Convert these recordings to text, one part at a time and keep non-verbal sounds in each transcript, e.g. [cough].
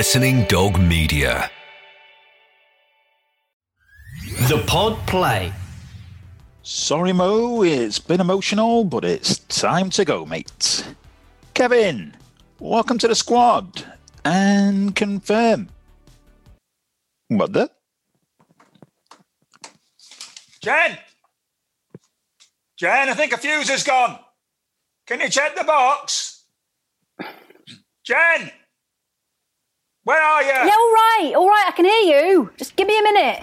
Listening Dog Media. The Pod Play. Sorry, Mo, it's been emotional, but it's time to go, mate. Kevin, welcome to the squad. And confirm. What the? Jen! Jen, I think a fuse is gone. Can you check the box? Jen! Where are you? Yeah, all right, all right, I can hear you. Just give me a minute.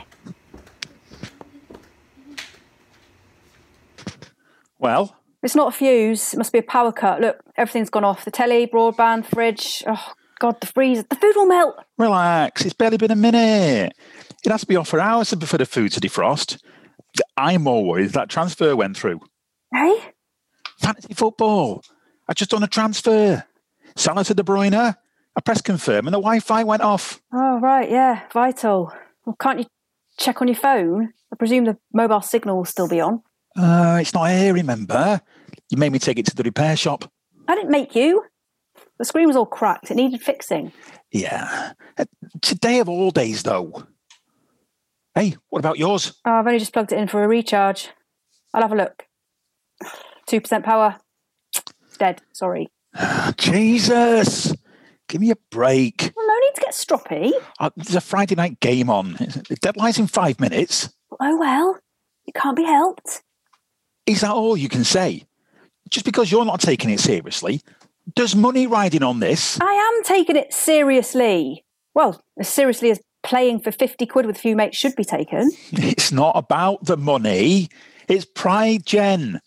Well, It's not a fuse, it must be a power cut. Look, everything's gone off. The telly, broadband, fridge. Oh, God, the freezer. The food will melt. relax. It's barely been a minute. It has to be off for hours for the food to defrost. I'm more worried that transfer went through. Hey? Fantasy football. I just done a transfer. Salah to De Bruyne. I pressed confirm and the Wi-Fi went off. Oh, right, yeah, vital. Well, can't you check on your phone? I presume the mobile signal will still be on. Uh, it's not here, remember? You made me take it to the repair shop. I didn't make you. The screen was all cracked. It needed fixing. Yeah. Uh, today of all days, though. Hey, what about yours? Oh, I've only just plugged it in for a recharge. I'll have a look. [sighs] 2% power. Dead, sorry. [sighs] Jesus! Give me a break. Well, no need to get stroppy. Uh, there's a Friday night game on. Deadline's in five minutes. Oh, well, it can't be helped. Is that all you can say? Just because you're not taking it seriously, does money riding on this. I am taking it seriously. Well, as seriously as playing for 50 quid with a few mates should be taken. [laughs] It's not about the money. It's pride, Jen.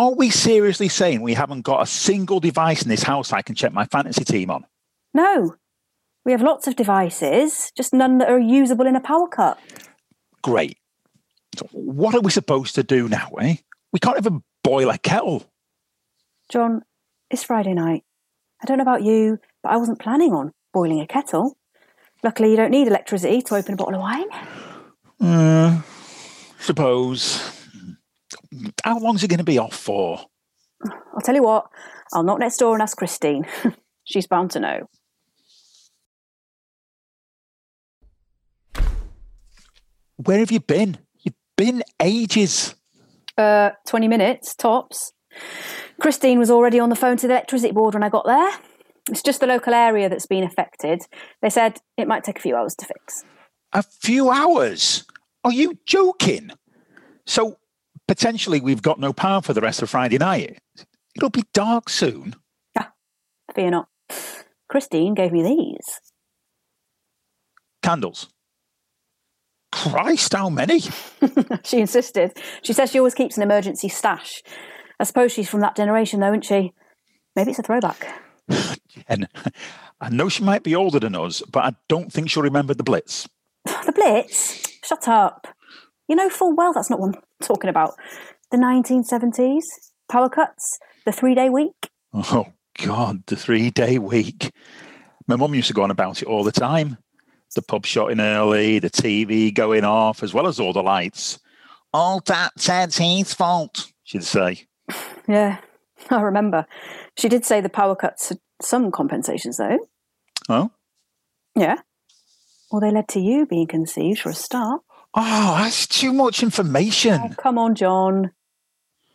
Are we seriously saying we haven't got a single device in this house I can check my fantasy team on? No, we have lots of devices, just none that are usable in a power cut. Great. So what are we supposed to do now, eh? We can't even boil a kettle. John, it's Friday night. I don't know about you, but I wasn't planning on boiling a kettle. Luckily, you don't need electricity to open a bottle of wine. Uh, suppose. How long's it going to be off for? I'll tell you what, I'll knock next door and ask Christine. [laughs] She's bound to know. Where have you been? You've been ages. Uh, 20 minutes, tops. Christine was already on the phone to the electricity board when I got there. It's just the local area that's been affected. They said it might take a few hours to fix. A few hours? Are you joking? So potentially we've got no power for the rest of Friday night. It'll be dark soon. Ah, fear not. Christine gave me these. Candles. Christ, how many? [laughs] she insisted. She says she always keeps an emergency stash. I suppose she's from that generation, though, isn't she? Maybe it's a throwback. [sighs] Jen, I know she might be older than us, but I don't think she'll remember the Blitz. [sighs] The Blitz? Shut up. You know full well that's not what I'm talking about. The 1970s, power cuts, the three day week. Oh, God, the three day week. My mum used to go on about it all the time. The pub shutting early, the TV going off, as well as all the lights. All that Ted Heath's fault, she'd say. [sighs] Yeah, [laughs] I remember. She did say the power cuts had some compensations, though. Oh? Yeah. Well, they led to you being conceived for a start. Oh, that's too much information. Oh, come on, John.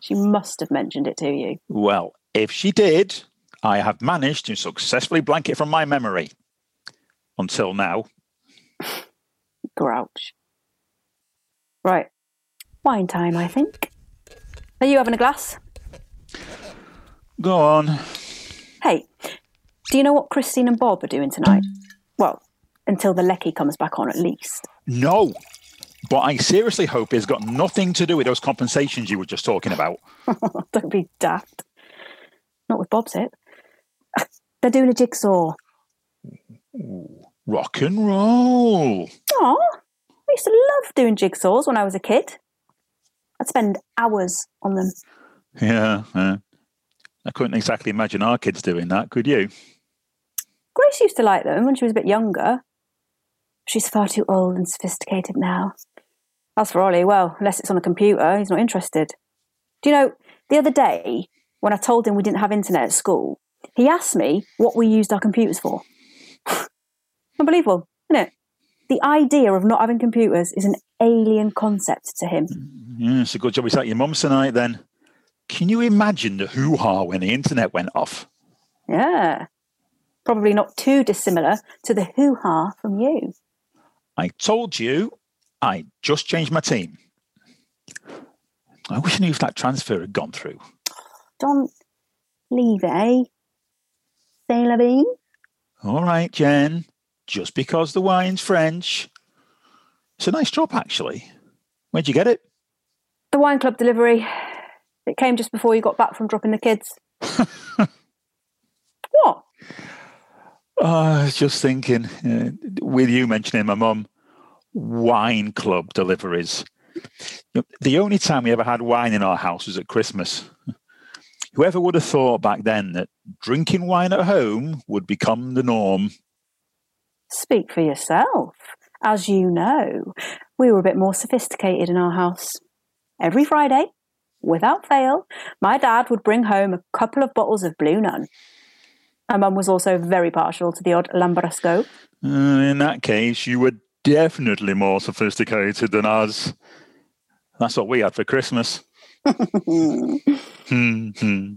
She must have mentioned it to you. Well, if she did, I have managed to successfully blank it from my memory. Until now. [laughs] Grouch. Right. Wine time, I think. Are you having a glass? Go on. Hey, do you know what Christine and Bob are doing tonight? Well, until the Lecky comes back on, at least. No. But I seriously hope it's got nothing to do with those compensations you were just talking about. [laughs] Don't be daft. Not with Bob's it. [laughs] They're doing a jigsaw. Rock and roll. Oh, I used to love doing jigsaws when I was a kid. I'd spend hours on them. Yeah, uh, I couldn't exactly imagine our kids doing that, could you? Grace used to like them when she was a bit younger. She's far too old and sophisticated now. As for Ollie, well, unless it's on a computer, he's not interested. Do you know, the other day, when I told him we didn't have internet at school, he asked me what we used our computers for. [laughs] Unbelievable, isn't it? The idea of not having computers is an alien concept to him. Yeah, it's a good job we sat your mum's tonight then. Can you imagine the hoo ha when the internet went off? Yeah. Probably not too dissimilar to the hoo ha from you. I told you I just changed my team. I wish I knew if that transfer had gone through. Don't leave it, eh? Say la vie. All right, Jen. Just because the wine's French. It's a nice drop, actually. Where'd you get it? The wine club delivery. It came just before you got back from dropping the kids. [laughs] what? Oh, I was just thinking, uh, with you mentioning my mum, wine club deliveries. The only time we ever had wine in our house was at Christmas. [laughs] Whoever would have thought back then that drinking wine at home would become the norm? Speak for yourself. As you know, we were a bit more sophisticated in our house. Every Friday, without fail, my dad would bring home a couple of bottles of Blue Nun. My mum was also very partial to the odd Lambrusco. Uh, in that case, you were definitely more sophisticated than us. That's what we had for Christmas. [laughs] Hmm, hmm.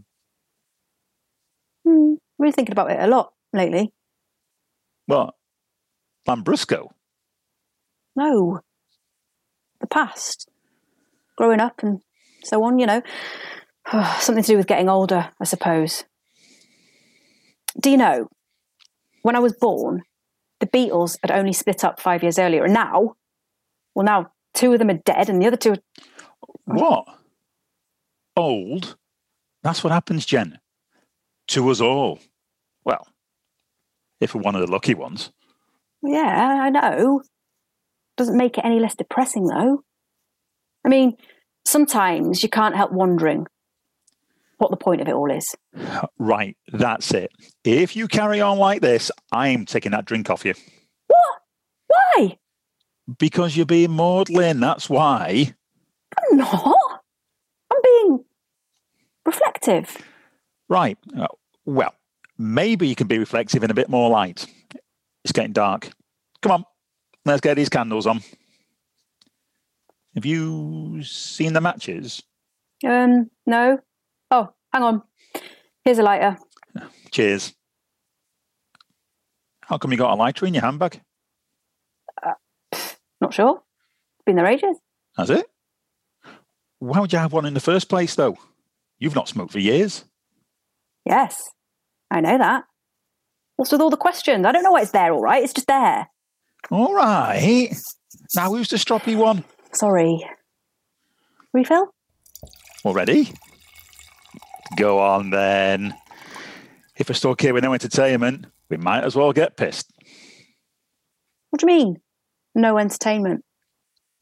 Hmm, We're thinking about it a lot lately. What? Lambrusco? No. The past. Growing up and so on, you know. [sighs] Something to do with getting older, I suppose. Do you know, when I was born, the Beatles had only split up five years earlier, and now, well, now two of them are dead, and the other two are. What? Old? That's what happens, Jen. To us all. Well, if we're one of the lucky ones. Yeah, I know. Doesn't make it any less depressing, though. I mean, sometimes you can't help wondering what the point of it all is. Right, that's it. If you carry on like this, I'm taking that drink off you. What? Why? Because you're being maudlin, that's why. I'm not. I'm being reflective. Right. uh, Well, maybe you can be reflective in a bit more light. It's getting dark. Come on, let's get these candles on. Have you seen the matches? Um, no. Oh, hang on. Here's a lighter. Cheers. How come you got a lighter in your handbag? Uh, not sure. Been there ages. Has it? Why would you have one in the first place, though? You've not smoked for years. Yes, I know that. What's with all the questions? I don't know why it's there, all right? It's just there. All right. Now, who's the stroppy one? Sorry. Refill? Already? Go on then. If we're stuck here with no entertainment, we might as well get pissed. What do you mean? No entertainment.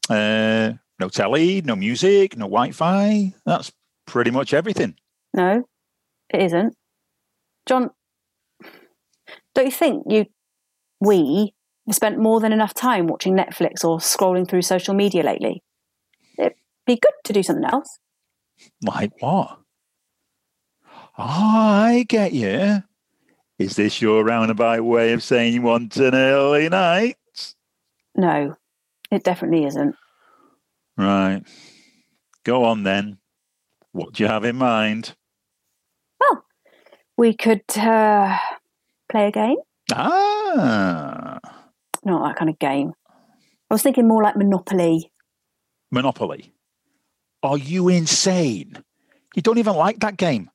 Uh, no telly, no music, no Wi Fi. That's pretty much everything. No, it isn't. John, don't you think you, we, have spent more than enough time watching Netflix or scrolling through social media lately? It'd be good to do something else. Like what? I get you. Is this your roundabout way of saying you want an early night? No, it definitely isn't. Right. Go on then. What do you have in mind? Well, we could uh, play a game. Ah, Not that kind of game. I was thinking more like Monopoly. Monopoly. Are you insane? You don't even like that game.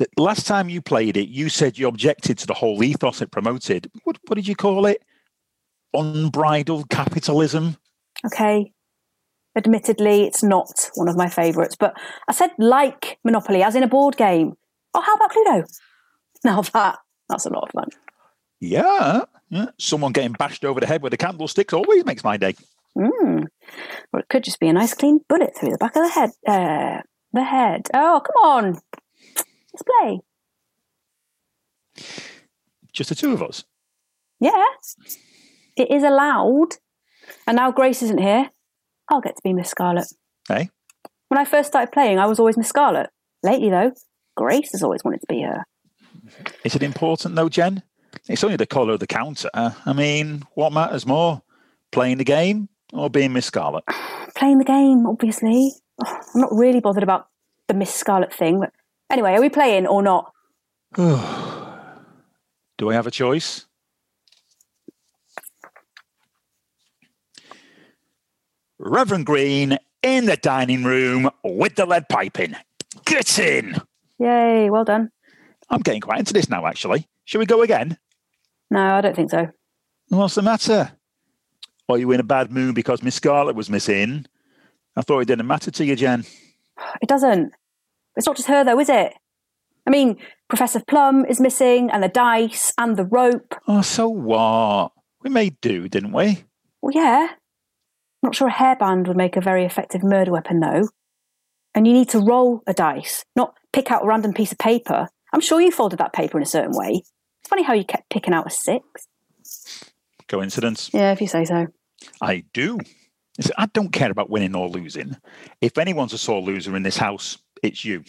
The last time you played it, you said you objected to the whole ethos it promoted. What, what did you call it? Unbridled capitalism? Okay. Admittedly, it's not one of my favourites, but I said like Monopoly, as in a board game. Oh, how about Cluedo? [laughs] Now that that's a lot of fun. Yeah. yeah. Someone getting bashed over the head with a candlestick always makes my day. Mm. Or it could just be a nice clean bullet through the back of the head. Uh, the head. Oh, come on. Let's play. Just the two of us. Yeah. It is allowed. And now Grace isn't here. I'll get to be Miss Scarlet. Hey? When I first started playing, I was always Miss Scarlet. Lately, though, Grace has always wanted to be her. Is it important though, Jen? It's only the colour of the counter. I mean, what matters more, playing the game or being Miss Scarlet? [sighs] Playing the game, obviously. Oh, [sighs] I'm not really bothered about the Miss Scarlet thing. But anyway, are we playing or not? [sighs] Do I have a choice? Reverend Green in the dining room with the lead piping. Get in! Yay, well done. I'm getting quite into this now, actually. Shall we go again? No, I don't think so. What's the matter? Are you in a bad mood because Miss Scarlet was missing? I thought it didn't matter to you, Jen. It doesn't. It's not just her, though, is it? I mean, Professor Plum is missing, and the dice, and the rope. Oh, so what? We made do, didn't we? Well, yeah. I'm not sure a hairband would make a very effective murder weapon, though. And you need to roll a dice, not pick out a random piece of paper. I'm sure you folded that paper in a certain way. It's funny how you kept picking out a six. Coincidence? Yeah, if you say so. I do. I don't care about winning or losing. If anyone's a sore loser in this house, it's you.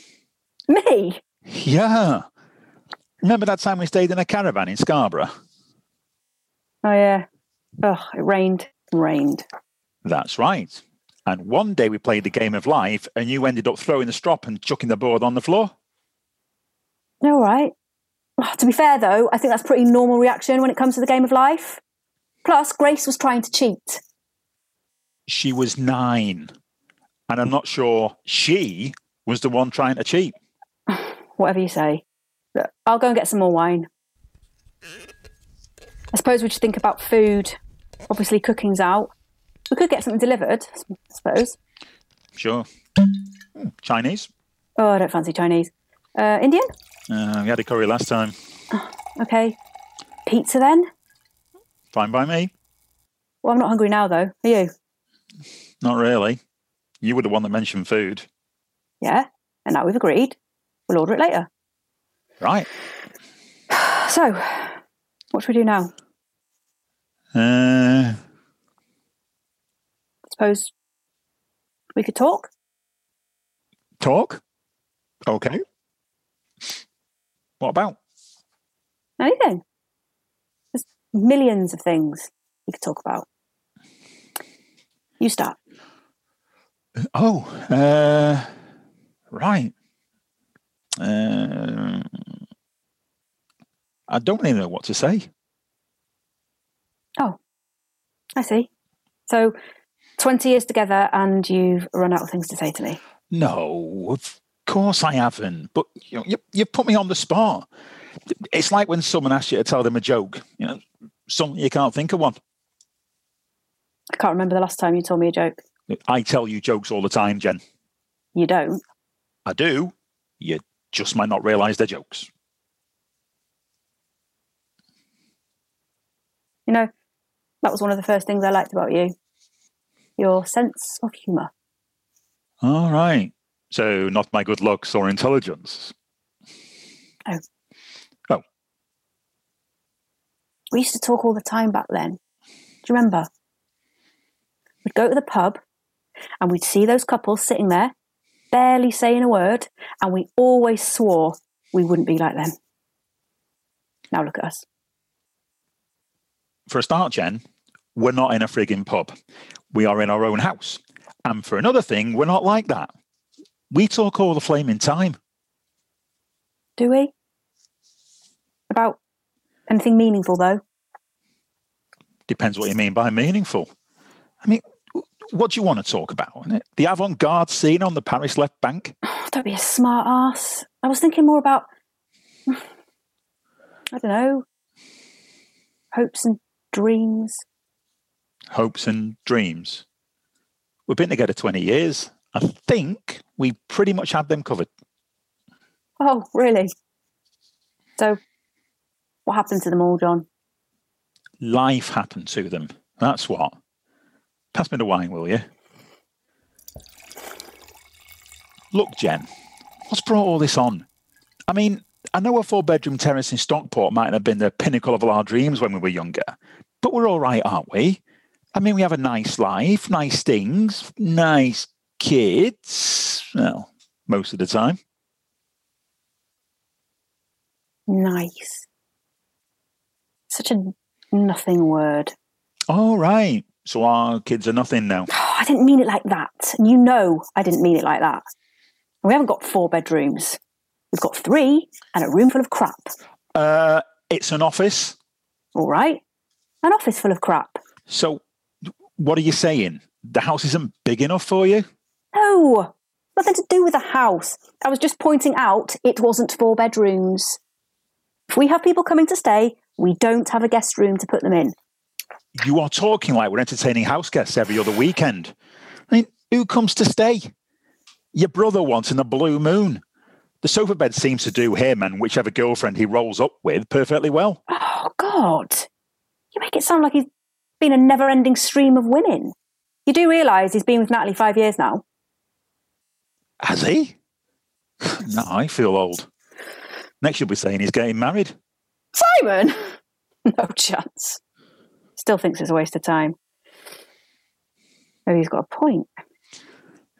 Me? Yeah. Remember that time we stayed in a caravan in Scarborough? Oh, yeah. Oh, it rained rained. That's right. And one day we played the game of life, and you ended up throwing the strop and chucking the board on the floor. All right. Oh, to be fair, though, I think that's pretty normal reaction when it comes to the game of life. Plus, Grace was trying to cheat. She was nine. And I'm not sure she was the one trying to cheat. [sighs] Whatever you say. I'll go and get some more wine. I suppose we should think about food. Obviously, cooking's out. We could get something delivered, I suppose. Sure. Chinese? Oh, I don't fancy Chinese. Uh, Indian? Uh, we had a curry last time. [sighs] Okay. Pizza then? Fine by me. Well, I'm not hungry now, though. Are you? Not really. You were the one that mentioned food. Yeah. And now we've agreed. We'll order it later. Right. [sighs] So, what should we do now? Uh, Suppose we could talk? talk? Okay. What about? Anything. There's millions of things we could talk about. You start. Oh, uh, right. Uh, I don't really know what to say. Oh, I see. So, 20 years together and you've run out of things to say to me. No, of course I haven't. But you, know, you, you put me on the spot. It's like when someone asks you to tell them a joke. You know, something you can't think of one. I can't remember the last time you told me a joke. I tell you jokes all the time, Jen. You don't. I do. You just might not realise they're jokes. You know, that was one of the first things I liked about you your sense of humour. All right. So, not my good looks or intelligence. Oh. Oh. We used to talk all the time back then. Do you remember? We'd go to the pub and we'd see those couples sitting there, barely saying a word, and we always swore we wouldn't be like them. Now look at us. For a start, Jen, we're not in a frigging pub. We are in our own house. And for another thing, we're not like that. We talk all the flaming time. Do we? About anything meaningful, though? Depends what you mean by meaningful. I mean, what do you want to talk about? On it? The avant garde scene on the Paris left bank? Oh, [sighs] don't be a smart ass. I was thinking more about, [sighs] I don't know, hopes and dreams. Hopes and dreams. We've been together 20 years. I think we pretty much have them covered. Oh, really? So, what happened to them all, John? Life happened to them. That's what. Pass me the wine, will you? Look, Jen, what's brought all this on? I mean, I know a four bedroom terrace in Stockport might have been the pinnacle of all our dreams when we were younger, but we're all right, aren't we? I mean, we have a nice life, nice things, nice kids. Well, most of the time. Nice. such a nothing word. All right. So our kids are nothing now. [gasps] I didn't mean it like that. You know I didn't mean it like that. We haven't got four bedrooms. We've got three and a room full of crap. Uh, it's an office. All right. An office full of crap. So what are you saying? The house isn't big enough for you? No, nothing to do with the house. I was just pointing out it wasn't four bedrooms. If we have people coming to stay, we don't have a guest room to put them in. You are talking like we're entertaining house guests every other weekend. I mean, who comes to stay? Your brother wants in the blue moon. The sofa bed seems to do him and whichever girlfriend he rolls up with perfectly well. Oh, God. You make it sound like he's been a never ending stream of women. You do realise he's been with Natalie five years now? Has he? [sighs] no, I feel old. Next, you'll be saying he's getting married. Simon? [laughs] no chance. Still thinks it's a waste of time. Maybe he's got a point.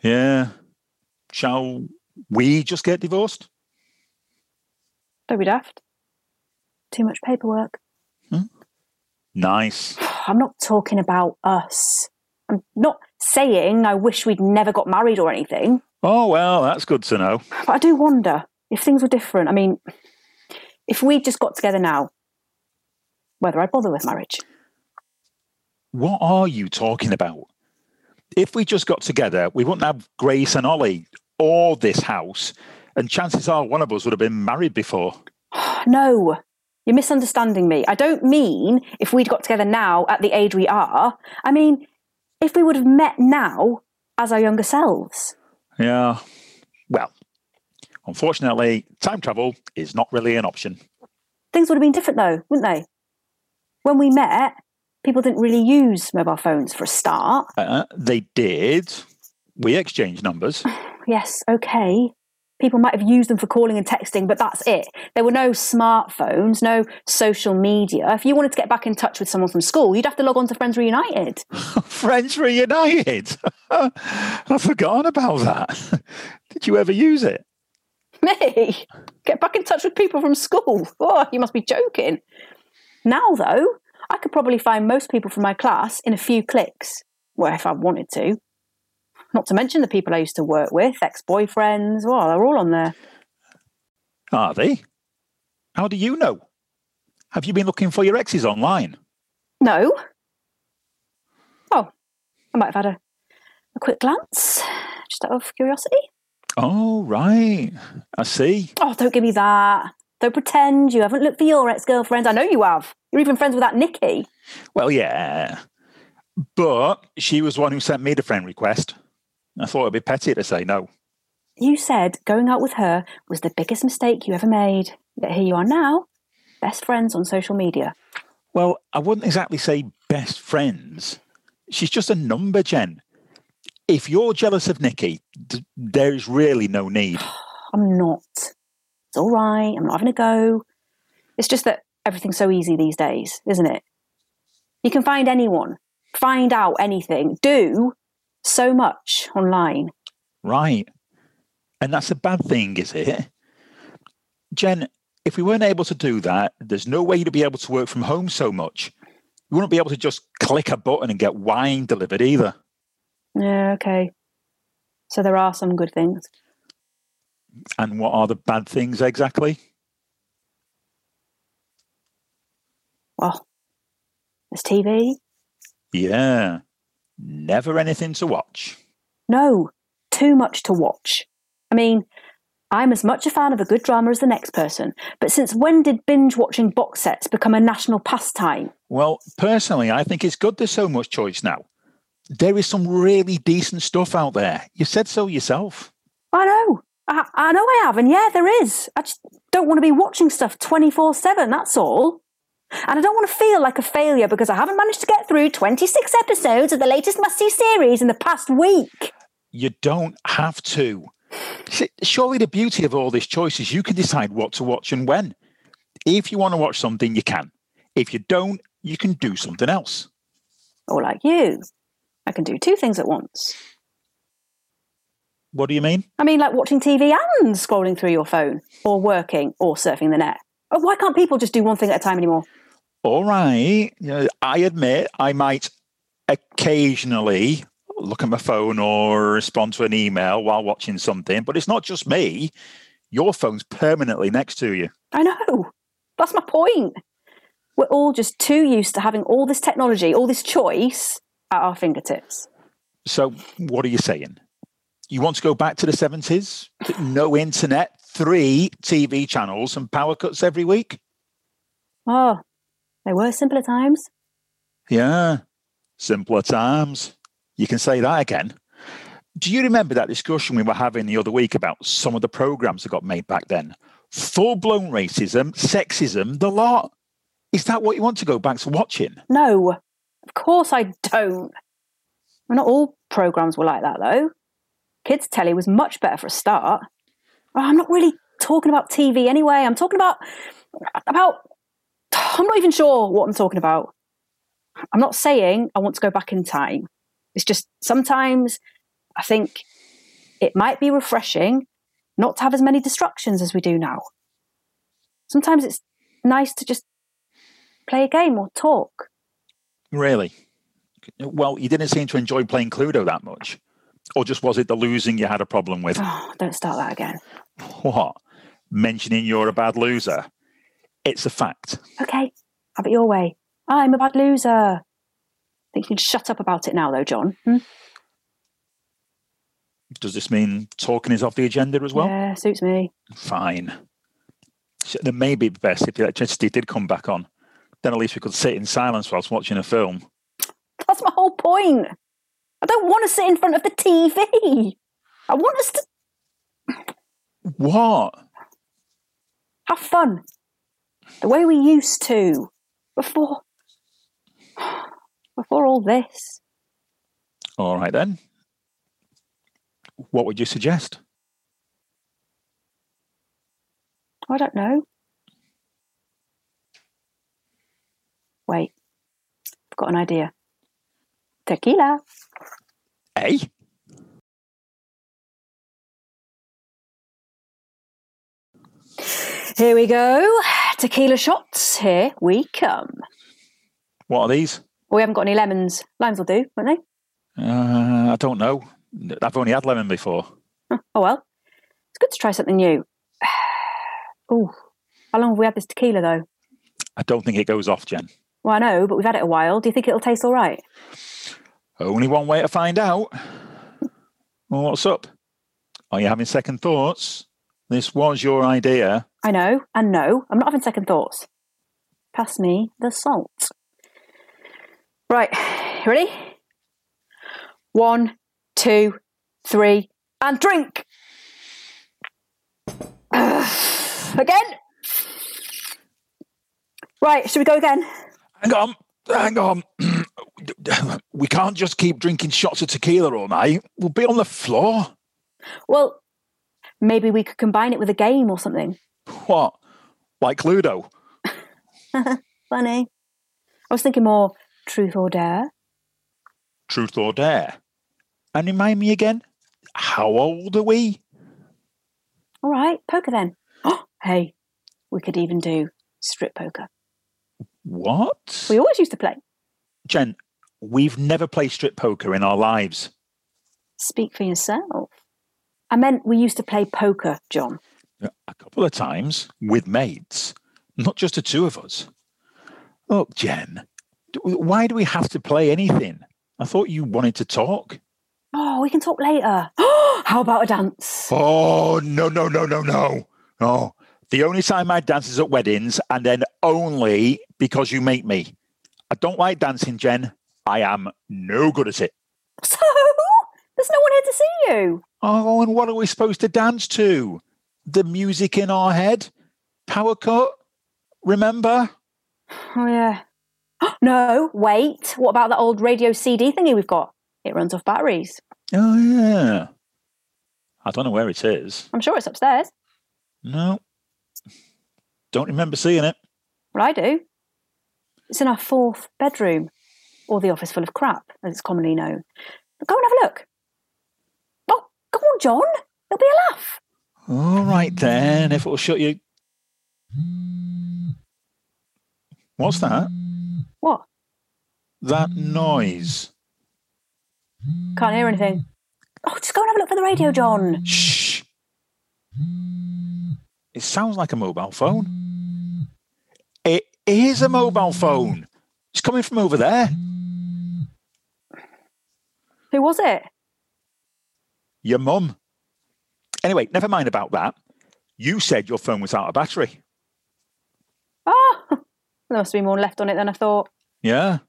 Yeah. Shall we just get divorced? Don't be daft. Too much paperwork. Hmm? Nice. [sighs] I'm not talking about us. I'm not saying I wish we'd never got married or anything, Oh, well, that's good to know. but I do wonder if things were different. I mean, if we just got together now, whether I'd bother with marriage. What are you talking about? If we just got together, we wouldn't have Grace and Ollie or this house, and chances are one of us would have been married before. [sighs] No, you're misunderstanding me. I don't mean if we'd got together now at the age we are. I mean, if we would have met now as our younger selves. Yeah. Well, unfortunately, time travel is not really an option. Things would have been different though, wouldn't they? When we met, people didn't really use mobile phones for a start. Uh, they did. We exchanged numbers. [sighs] Yes, okay. People might have used them for calling and texting, but that's it. There were no smartphones, no social media. If you wanted to get back in touch with someone from school, you'd have to log on to Friends Reunited. [laughs] Friends reunited. [laughs] I've forgotten about that. [laughs] Did you ever use it? Me? Get back in touch with people from school? Oh, you must be joking. Now, though, I could probably find most people from my class in a few clicks. Well, if I wanted to. Not to mention the people I used to work with, ex boyfriends, well, they're all on there. Are they? How do you know? Have you been looking for your exes online? No. Oh, I might have had a, a quick glance, just out of curiosity. Oh, right. I see. Oh, don't give me that. Don't pretend you haven't looked for your ex girlfriend. I know you have. You're even friends with that Nikki. Well, yeah. But she was the one who sent me the friend request. I thought it'd be petty to say no. You said going out with her was the biggest mistake you ever made. Yet here you are now, best friends on social media. Well, I wouldn't exactly say best friends. She's just a number, Jen. If you're jealous of Nikki, d- there's really no need. [sighs] I'm not. It's all right. I'm not having a go. It's just that everything's so easy these days, isn't it? You can find anyone, find out anything, do so much online. Right. And that's a bad thing, is it? Jen, if we weren't able to do that, there's no way you'd be able to work from home so much. You wouldn't be able to just click a button and get wine delivered either. Yeah, okay. So there are some good things. And what are the bad things exactly? Well, there's TV. Yeah. Never anything to watch. No, too much to watch. I mean, I'm as much a fan of a good drama as the next person, but since when did binge watching box sets become a national pastime? Well, personally, I think it's good there's so much choice now. There is some really decent stuff out there. You said so yourself. I know. I, I know I have, and yeah, there is. I just don't want to be watching stuff 24 7, that's all. And I don't want to feel like a failure because I haven't managed to get through 26 episodes of the latest must see series in the past week. You don't have to. Surely the beauty of all this choice is you can decide what to watch and when. If you want to watch something, you can. If you don't, you can do something else. Or like you, I can do two things at once. What do you mean? I mean, like watching TV and scrolling through your phone, or working, or surfing the net. Oh, why can't people just do one thing at a time anymore? All right. You know, I admit I might occasionally look at my phone or respond to an email while watching something, but it's not just me. Your phone's permanently next to you. I know. That's my point. We're all just too used to having all this technology, all this choice at our fingertips. So, what are you saying? You want to go back to the 70s? No internet, three TV channels, and power cuts every week? Oh, they were simpler times. Yeah, simpler times. You can say that again. Do you remember that discussion we were having the other week about some of the programs that got made back then? Full blown racism, sexism, the lot. Is that what you want to go back to watching? No, of course I don't. Well, not all programs were like that, though. Kids' telly was much better for a start. Oh, I'm not really talking about TV anyway. I'm talking about about. I'm not even sure what I'm talking about. I'm not saying I want to go back in time. It's just sometimes I think it might be refreshing not to have as many distractions as we do now. Sometimes it's nice to just play a game or talk. Really? Well, you didn't seem to enjoy playing Cluedo that much. Or just was it the losing you had a problem with? Oh, don't start that again. What? Mentioning you're a bad loser? It's a fact. Okay, have it your way. I'm a bad loser. I Think you can shut up about it now, though, John? Hmm? Does this mean talking is off the agenda as well? yeah, suits me. Fine. So Then maybe it'd be best if the electricity did come back on. Then at least we could sit in silence whilst watching a film. That's my whole point. I don't want to sit in front of the TV. I want us to What? have fun the way we used to before before all this. All right then. What would you suggest? I don't know. Wait, I've got an idea. Tequila. Eh? Here we go. Tequila shots. Here we come. What are these? We haven't got any lemons. Limes will do, won't they? Uh, I don't know. I've only had lemon before. Oh well. It's good to try something new. [sighs] Oh, how long have we had this tequila though? I don't think it goes off, Jen. Well, I know, but we've had it a while. Do you think it'll taste all right? Only one way to find out. Well, what's up? Are you having second thoughts? This was your idea. I know, and no, I'm not having second thoughts. Pass me the salt. Right, ready? One, two, three, and drink. [sighs] again. Right, should we go again? Hang on, hang on. [clears throat] [laughs] we can't just keep drinking shots of tequila all night. We'll be on the floor. Well, maybe we could combine it with a game or something. What? Like Ludo? [laughs] Funny. I was thinking more truth or dare. Truth or dare? And remind me again, how old are we? All right, poker then. [gasps] hey, we could even do strip poker. What? We always used to play. Jen, we've never played strip poker in our lives. Speak for yourself. I meant we used to play poker, John. A couple of times with mates, not just the two of us. Look, Jen, why do we have to play anything? I thought you wanted to talk. Oh, we can talk later. [gasps] How about a dance? Oh, no, no, no, no, no. No. The only time I dance is at weddings, and then only because you make me. I don't like dancing, Jen. I am no good at it. [laughs] So, there's no one here to see you. Oh, and what are we supposed to dance to? The music in our head? Power cut? Remember? Oh, yeah. [gasps] no, wait. What about that old radio CD thingy we've got? It runs off batteries. Oh, yeah. I don't know where it is. I'm sure it's upstairs. No. Don't remember seeing it. Well, I do. It's in our fourth bedroom, or the office full of crap, as it's commonly known. But go and have a look. Oh, go on, John. There'll be a laugh. All right then, if it'll shut you. What's that? What? That noise. Can't hear anything. Oh, just go and have a look for the radio, John. Shh. It sounds like a mobile phone. It is a mobile phone. It's coming from over there. Who was it? Your mum. Anyway, never mind about that. You said your phone was out of battery. Oh, [laughs] there must be more left on it than I thought. Yeah.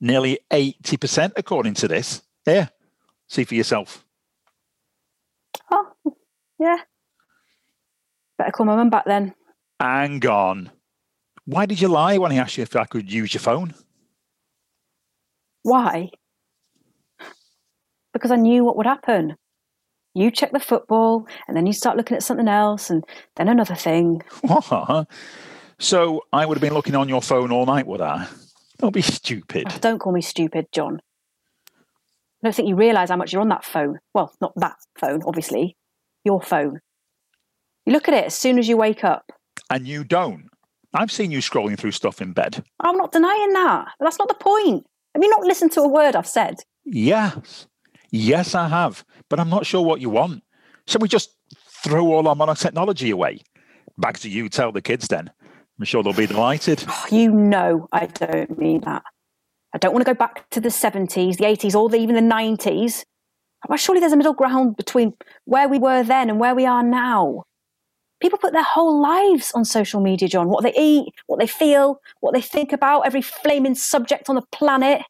Nearly 80% according to this. Here, see for yourself. Oh, yeah. Better call my mum back then. Hang on. Why did you lie when I asked you if I could use your phone? Why? Because I knew what would happen. You check the football, and then you start looking at something else, and then another thing. So I would have been looking on your phone all night, would I? Don't be stupid. Oh, don't call me stupid, John. I don't think you realise how much you're on that phone. Well, not that phone, obviously. Your phone. You look at it as soon as you wake up. And you don't. I've seen you scrolling through stuff in bed. I'm not denying that. But that's not the point. Have you not listened to a word I've said? Yes. Yes, I have. But I'm not sure what you want. Shall we just throw all our modern technology away? Back to you, tell the kids then. I'm sure they'll be delighted. Oh, [sighs] you know I don't mean that. I don't want to go back to the 70s, the 80s, or the, even the 90s. Well, surely there's a middle ground between where we were then and where we are now. People put their whole lives on social media, John. What they eat, what they feel, what they think about every flaming subject on the planet.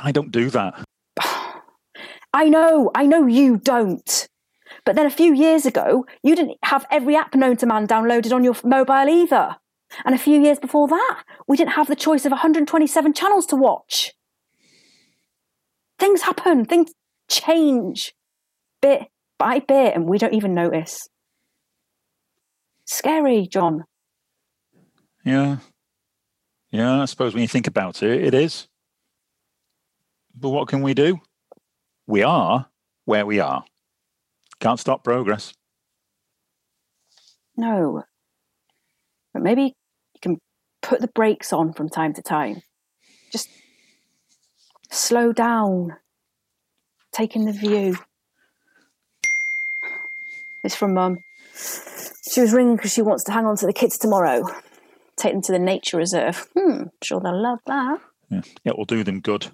I don't do that. [sighs] [sighs] I know, I know you don't. But then a few years ago, you didn't have every app known to man downloaded on your mobile either. And a few years before that, we didn't have the choice of 127 channels to watch. Things happen, things change bit by bit, and we don't even notice. Scary, John. Yeah. Yeah, I suppose when you think about it, it is. But what can we do? We are where we are. Can't stop progress. No. But maybe you can put the brakes on from time to time. Just slow down. Take in the view. It's from Mum. She was ringing because she wants to hang on to the kids tomorrow. Take them to the nature reserve. Hmm, sure they'll love that. Yeah, it will do them good.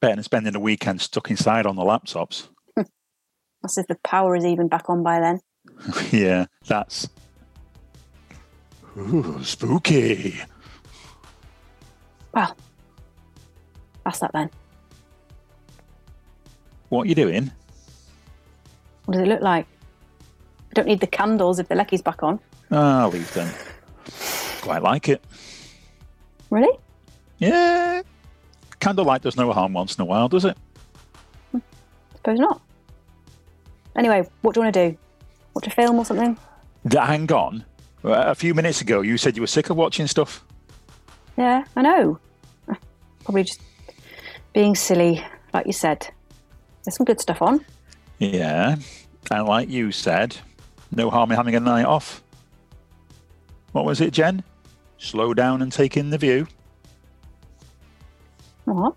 Better than spending the weekend stuck inside on the laptops. [laughs] That's if the power is even back on by then. [laughs] yeah, that's. Ooh, spooky. Well, that's that then. What are you doing? What does it look like? I don't need the candles if the lecky's back on. Ah, leave them. Quite like it. Really? Yeah. Candlelight does no harm once in a while, does it? Suppose not. Anyway, what do you want to do? Watch a film or something? D- Hang on. Uh, A few minutes ago, you said you were sick of watching stuff. Yeah, I know. Probably just being silly, like you said. There's some good stuff on. Yeah. And like you said, no harm in having a night off. What was it, Jen? Slow down and take in the view. What?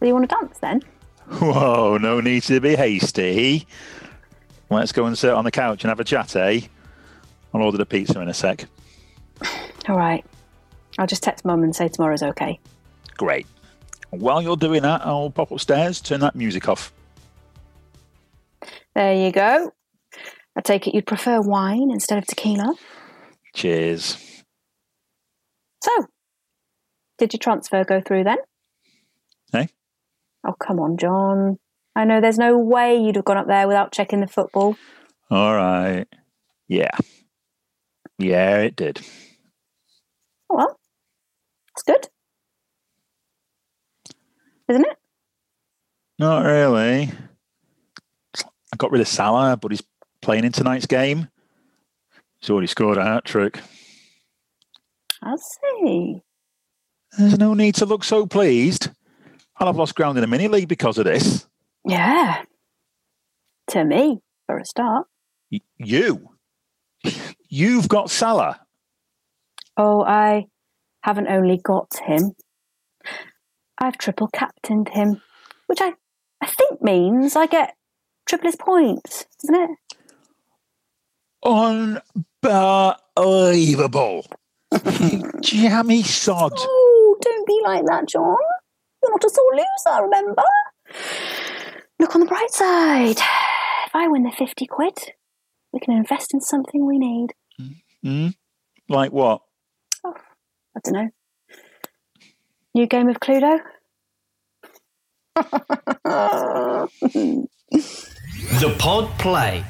Do you want to dance then? Whoa, no need to be hasty. Let's go and sit on the couch and have a chat, eh? I'll order the pizza in a sec. [sighs] All right. I'll just text mum and say tomorrow's okay. Great. While you're doing that, I'll pop upstairs, turn that music off. There you go. I take it you'd prefer wine instead of tequila. Cheers. So, did your transfer go through then? Hey? Oh, come on, John. I know there's no way you'd have gone up there without checking the football. All right. Yeah. Yeah, it did. Oh, well, it's good. Isn't it? Not really. I got rid of Salah, but he's playing in tonight's game. He's already scored a hat trick. I see. There's no need to look so pleased. I'll have lost ground in a mini league because of this. Yeah. To me, for a start. Y- You, you've got Salah. Oh, I haven't only got him, I've triple captained him, which I, I think means I get triple his points, doesn't it? Unbelievable. [laughs] jammy sod. Oh, Oh, don't be like that, John. You're not a sore loser, remember? Look on the bright side. If I win the 50 quid, we can invest in something we need. Hmm? Like what? I don't know. New game of Cluedo? [laughs] The Pod Play.